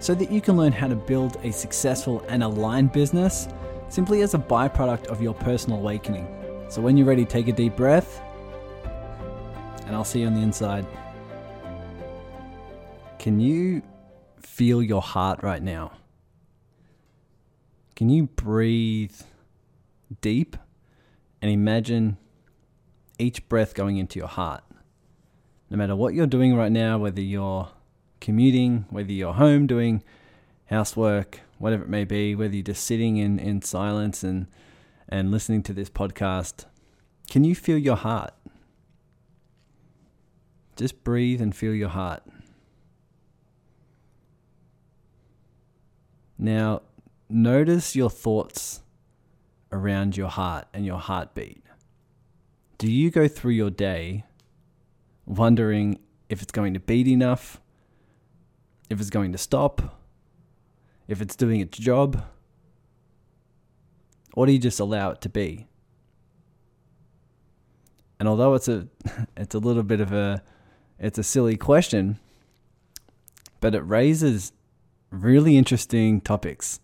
so that you can learn how to build a successful and aligned business simply as a byproduct of your personal awakening. So when you're ready, take a deep breath, and I'll see you on the inside. Can you feel your heart right now? Can you breathe deep and imagine each breath going into your heart? No matter what you're doing right now, whether you're commuting, whether you're home doing housework, whatever it may be, whether you're just sitting in, in silence and, and listening to this podcast, can you feel your heart? Just breathe and feel your heart. Now, notice your thoughts around your heart and your heartbeat. Do you go through your day wondering if it's going to beat enough, if it's going to stop, if it's doing its job, or do you just allow it to be? And although it's a it's a little bit of a it's a silly question, but it raises really interesting topics.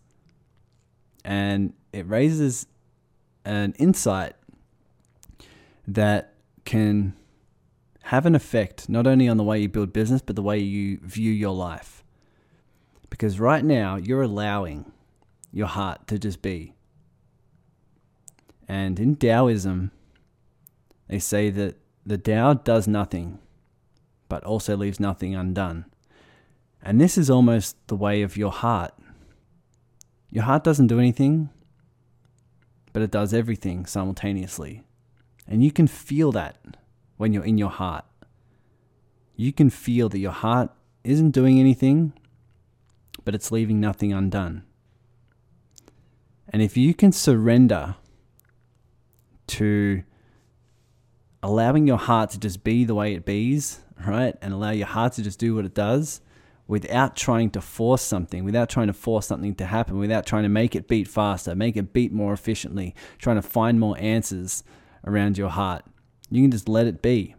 And it raises an insight that can have an effect not only on the way you build business, but the way you view your life. Because right now, you're allowing your heart to just be. And in Taoism, they say that the Tao does nothing, but also leaves nothing undone. And this is almost the way of your heart. Your heart doesn't do anything, but it does everything simultaneously. And you can feel that when you're in your heart. You can feel that your heart isn't doing anything, but it's leaving nothing undone. And if you can surrender to allowing your heart to just be the way it bees, right? And allow your heart to just do what it does without trying to force something, without trying to force something to happen, without trying to make it beat faster, make it beat more efficiently, trying to find more answers around your heart. You can just let it be.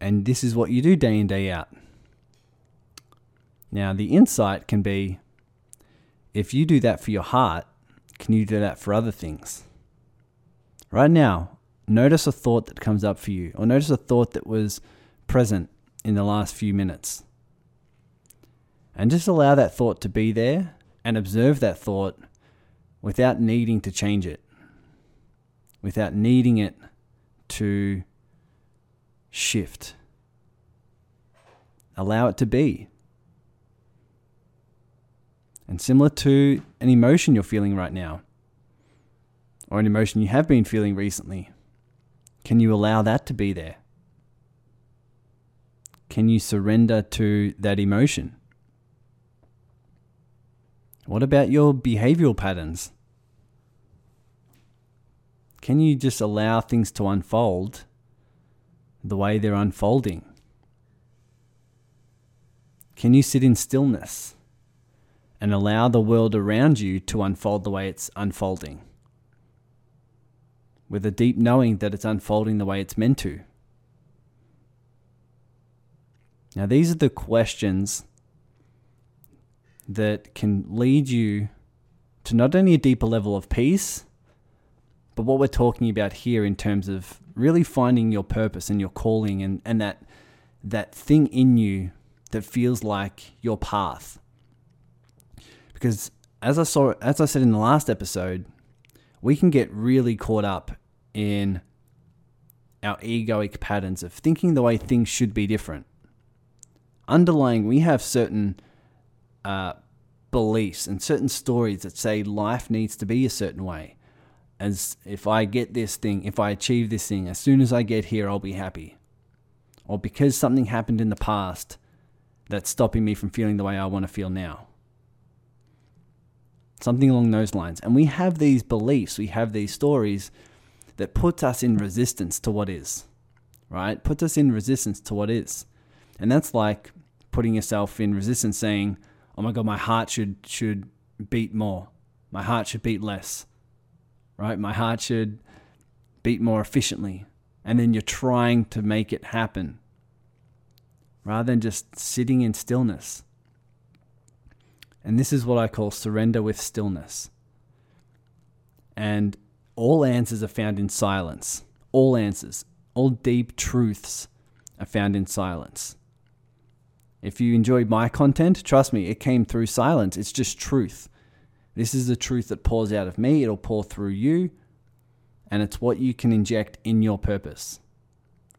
And this is what you do day in, day out. Now, the insight can be if you do that for your heart, can you do that for other things? Right now, notice a thought that comes up for you, or notice a thought that was present in the last few minutes. And just allow that thought to be there and observe that thought without needing to change it without needing it to shift. Allow it to be. And similar to an emotion you're feeling right now, or an emotion you have been feeling recently, can you allow that to be there? Can you surrender to that emotion? What about your behavioral patterns? Can you just allow things to unfold the way they're unfolding? Can you sit in stillness and allow the world around you to unfold the way it's unfolding? With a deep knowing that it's unfolding the way it's meant to. Now, these are the questions that can lead you to not only a deeper level of peace, but what we're talking about here in terms of really finding your purpose and your calling and, and that that thing in you that feels like your path. Because as I saw as I said in the last episode, we can get really caught up in our egoic patterns of thinking the way things should be different. Underlying, we have certain uh, beliefs and certain stories that say life needs to be a certain way as if I get this thing, if I achieve this thing, as soon as I get here, I'll be happy. Or because something happened in the past that's stopping me from feeling the way I want to feel now. something along those lines. And we have these beliefs, we have these stories that puts us in resistance to what is, right? Puts us in resistance to what is. And that's like putting yourself in resistance saying, "Oh my god, my heart should should beat more. My heart should beat less." Right? My heart should beat more efficiently. And then you're trying to make it happen rather than just sitting in stillness. And this is what I call surrender with stillness. And all answers are found in silence. All answers, all deep truths are found in silence. If you enjoyed my content, trust me, it came through silence. It's just truth. This is the truth that pours out of me, it'll pour through you, and it's what you can inject in your purpose.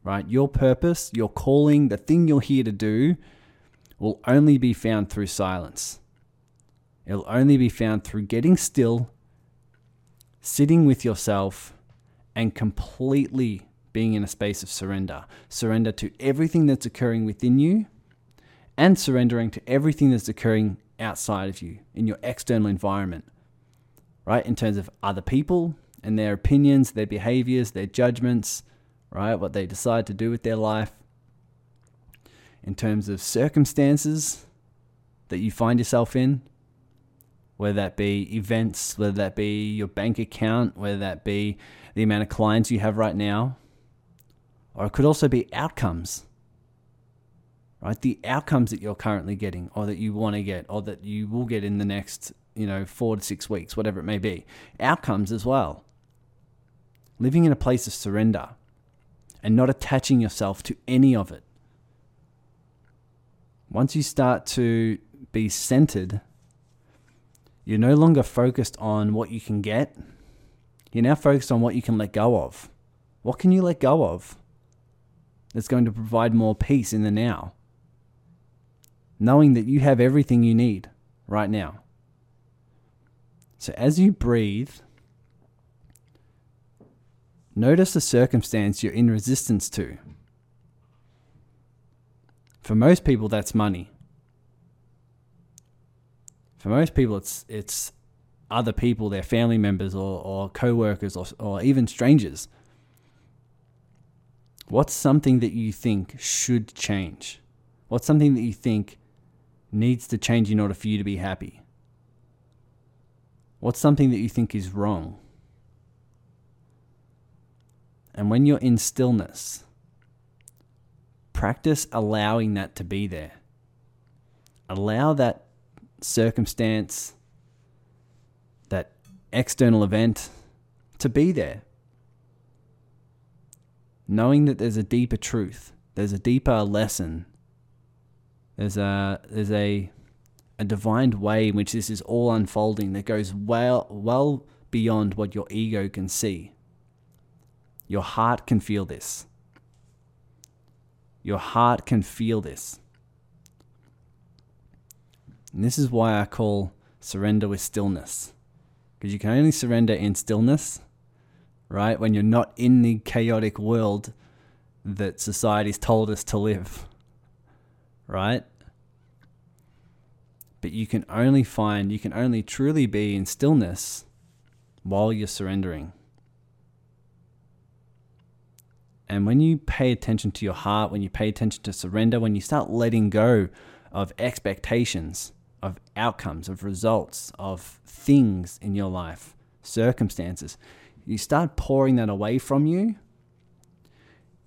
Right? Your purpose, your calling, the thing you're here to do will only be found through silence. It'll only be found through getting still, sitting with yourself, and completely being in a space of surrender. Surrender to everything that's occurring within you and surrendering to everything that's occurring outside of you in your external environment, right? In terms of other people and their opinions, their behaviors, their judgments, right? What they decide to do with their life. In terms of circumstances that you find yourself in, whether that be events, whether that be your bank account, whether that be the amount of clients you have right now, or it could also be outcomes, right? The outcomes that you're currently getting, or that you want to get, or that you will get in the next, you know, four to six weeks, whatever it may be. Outcomes as well. Living in a place of surrender and not attaching yourself to any of it. Once you start to be centered you're no longer focused on what you can get. You're now focused on what you can let go of. What can you let go of that's going to provide more peace in the now? Knowing that you have everything you need right now. So as you breathe, notice the circumstance you're in resistance to. For most people, that's money. For most people, it's it's other people, their family members or, or co-workers or, or even strangers. What's something that you think should change? What's something that you think needs to change in order for you to be happy? What's something that you think is wrong? And when you're in stillness, practice allowing that to be there. Allow that circumstance, that external event to be there. Knowing that there's a deeper truth, there's a deeper lesson, there's a there's a a divine way in which this is all unfolding that goes well well beyond what your ego can see. Your heart can feel this. Your heart can feel this. And this is why I call surrender with stillness. Because you can only surrender in stillness, right? When you're not in the chaotic world that society's told us to live, right? But you can only find, you can only truly be in stillness while you're surrendering. And when you pay attention to your heart, when you pay attention to surrender, when you start letting go of expectations, of outcomes, of results, of things in your life, circumstances, you start pouring that away from you,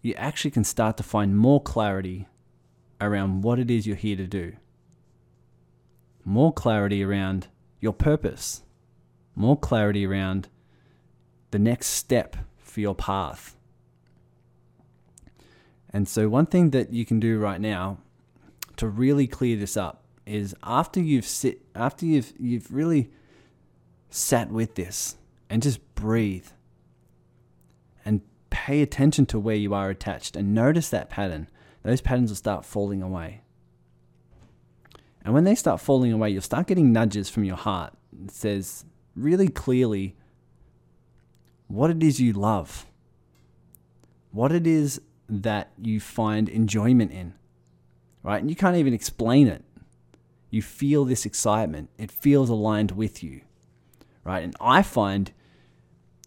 you actually can start to find more clarity around what it is you're here to do. More clarity around your purpose. More clarity around the next step for your path. And so, one thing that you can do right now to really clear this up is after you've sit after you've you've really sat with this and just breathe and pay attention to where you are attached and notice that pattern those patterns will start falling away and when they start falling away you'll start getting nudges from your heart that says really clearly what it is you love what it is that you find enjoyment in right and you can't even explain it you feel this excitement. It feels aligned with you. right? And I find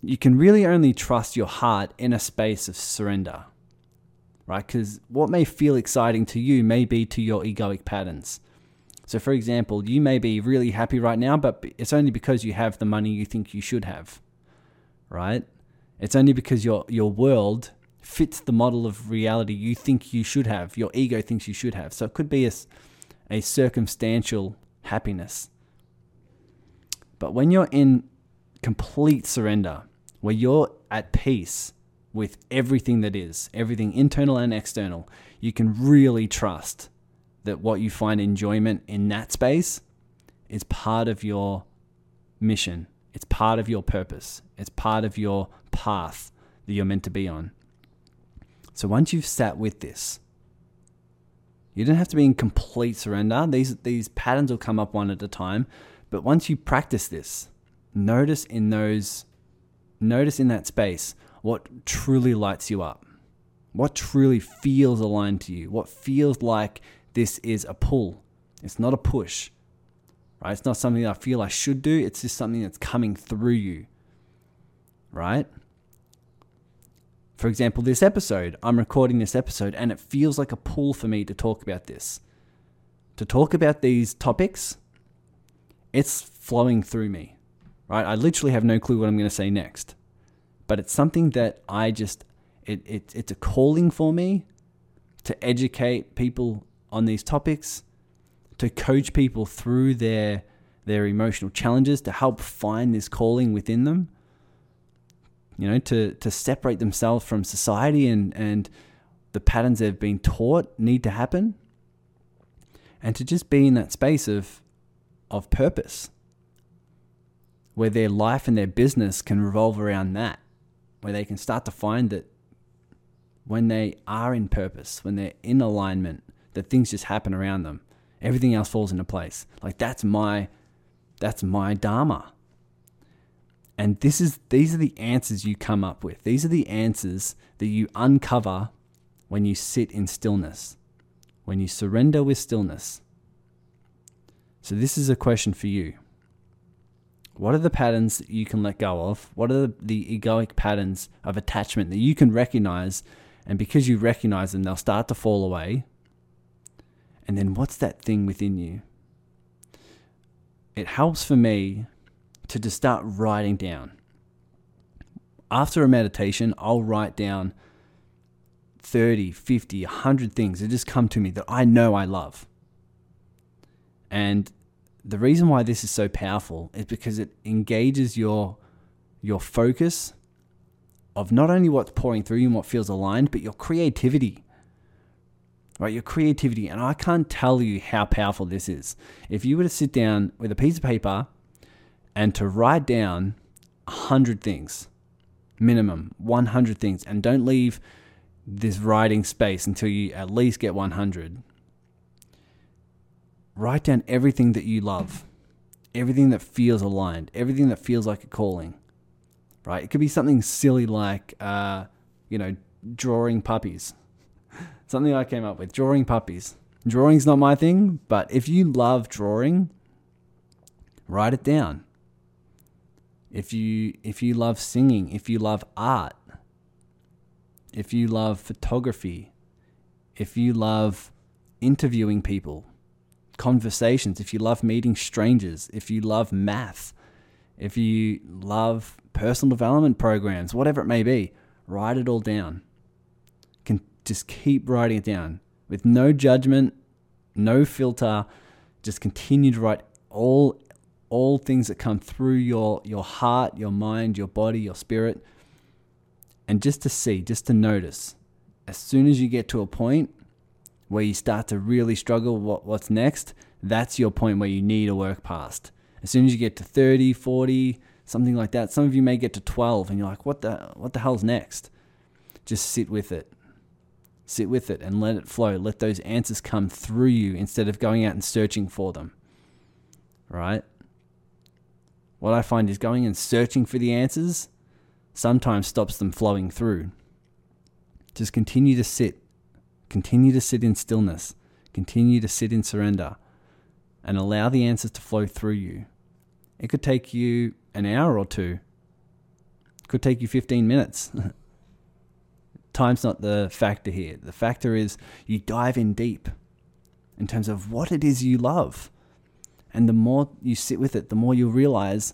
you can really only trust your heart in a space of surrender, right? Because what may feel exciting to you may be to your egoic patterns. So, for example, you may be really happy right now, but it's only because you have the money you think you should have, right? It's only because your your world fits the model of reality you think you should have, your ego thinks you should have. So it could be a, a circumstantial happiness. But when you're in complete surrender, where you're at peace with everything that is, everything internal and external, you can really trust that what you find enjoyment in that space is part of your mission. It's part of your purpose. It's part of your path that you're meant to be on. So once you've sat with this, you don't have to be in complete surrender. These these patterns will come up one at a time, but once you practice this, notice in those notice in that space what truly lights you up. What truly feels aligned to you. What feels like this is a pull. It's not a push. Right? It's not something I feel I should do. It's just something that's coming through you. Right? For example, this episode, I'm recording this episode and it feels like a pull for me to talk about this. To talk about these topics, it's flowing through me, right? I literally have no clue what I'm going to say next. But it's something that I just, it, it, it's a calling for me to educate people on these topics, to coach people through their, their emotional challenges, to help find this calling within them you know, to, to separate themselves from society and, and the patterns they've been taught need to happen. And to just be in that space of, of purpose, where their life and their business can revolve around that, where they can start to find that when they are in purpose, when they're in alignment, that things just happen around them. Everything else falls into place. Like that's my that's my dharma. And this is these are the answers you come up with. These are the answers that you uncover when you sit in stillness, when you surrender with stillness. So this is a question for you. What are the patterns that you can let go of? What are the egoic patterns of attachment that you can recognize? And because you recognize them, they'll start to fall away. And then what's that thing within you? It helps for me to just start writing down. After a meditation, I'll write down 30, 50, 100 things that just come to me that I know I love. And the reason why this is so powerful is because it engages your your focus of not only what's pouring through you and what feels aligned, but your creativity. Right, your creativity. And I can't tell you how powerful this is. If you were to sit down with a piece of paper and to write down 100 things, minimum 100 things, and don't leave this writing space until you at least get 100. Write down everything that you love, everything that feels aligned, everything that feels like a calling. Right? It could be something silly like, uh, you know, drawing puppies. something I came up with drawing puppies. Drawing's not my thing, but if you love drawing, write it down if you if you love singing, if you love art, if you love photography, if you love interviewing people, conversations, if you love meeting strangers, if you love math, if you love personal development programs, whatever it may be, write it all down. Can just keep writing it down with no judgment, no filter. Just continue to write all all things that come through your your heart, your mind, your body, your spirit, and just to see, just to notice. As soon as you get to a point where you start to really struggle what, what's next, that's your point where you need to work past. As soon as you get to 30, 40, something like that, some of you may get to 12 and you're like, what the what the hell's next? Just sit with it. Sit with it and let it flow. Let those answers come through you instead of going out and searching for them. Right? What I find is going and searching for the answers sometimes stops them flowing through. Just continue to sit, continue to sit in stillness, continue to sit in surrender, and allow the answers to flow through you. It could take you an hour or two. It could take you 15 minutes. Time's not the factor here. The factor is you dive in deep in terms of what it is you love. And the more you sit with it, the more you'll realize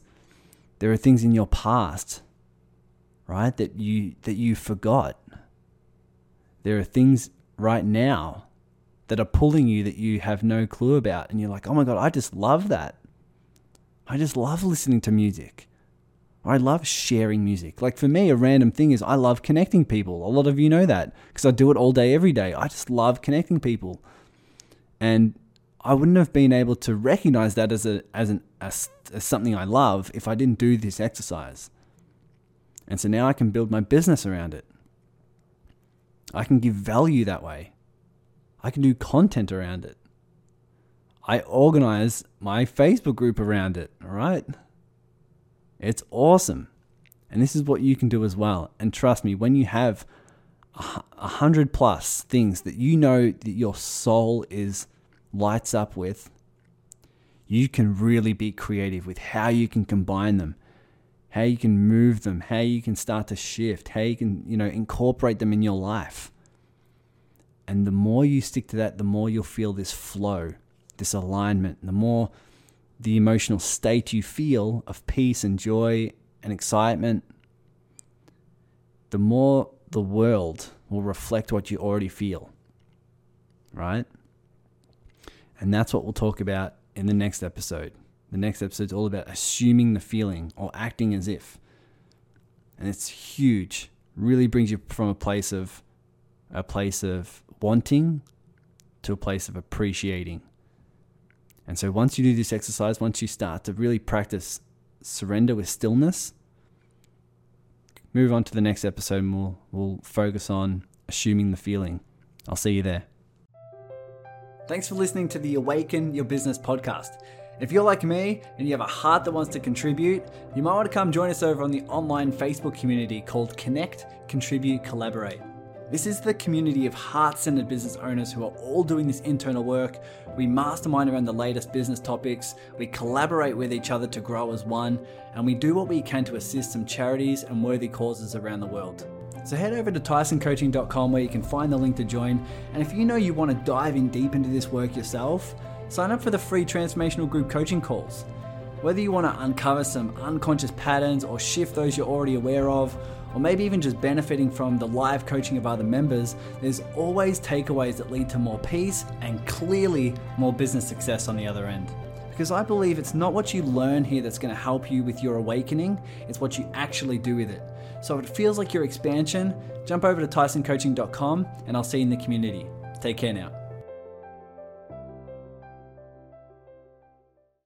there are things in your past, right, that you that you forgot. There are things right now that are pulling you that you have no clue about and you're like, "Oh my god, I just love that." I just love listening to music. I love sharing music. Like for me, a random thing is I love connecting people. A lot of you know that because I do it all day, every day. I just love connecting people. And I wouldn't have been able to recognize that as a as an as, as something I love if I didn't do this exercise. And so now I can build my business around it. I can give value that way. I can do content around it. I organize my Facebook group around it, all right? It's awesome. And this is what you can do as well. And trust me, when you have a hundred plus things that you know that your soul is lights up with, you can really be creative with how you can combine them, how you can move them, how you can start to shift, how you can, you know, incorporate them in your life. And the more you stick to that, the more you'll feel this flow, this alignment, the more the emotional state you feel of peace and joy and excitement, the more the world will reflect what you already feel. Right? And that's what we'll talk about in the next episode. The next episode is all about assuming the feeling or acting as if. And it's huge. Really brings you from a place of a place of wanting to a place of appreciating. And so once you do this exercise, once you start to really practice surrender with stillness, move on to the next episode and we'll, we'll focus on assuming the feeling. I'll see you there. Thanks for listening to the Awaken Your Business podcast. If you're like me and you have a heart that wants to contribute, you might want to come join us over on the online Facebook community called Connect, Contribute, Collaborate. This is the community of heart centered business owners who are all doing this internal work. We mastermind around the latest business topics, we collaborate with each other to grow as one, and we do what we can to assist some charities and worthy causes around the world. So head over to tysoncoaching.com where you can find the link to join. And if you know you want to dive in deep into this work yourself, sign up for the free transformational group coaching calls. Whether you want to uncover some unconscious patterns or shift those you're already aware of, or maybe even just benefiting from the live coaching of other members, there's always takeaways that lead to more peace and clearly more business success on the other end. Because I believe it's not what you learn here that's going to help you with your awakening, it's what you actually do with it. So if it feels like your expansion, jump over to tysoncoaching.com and I'll see you in the community. Take care now.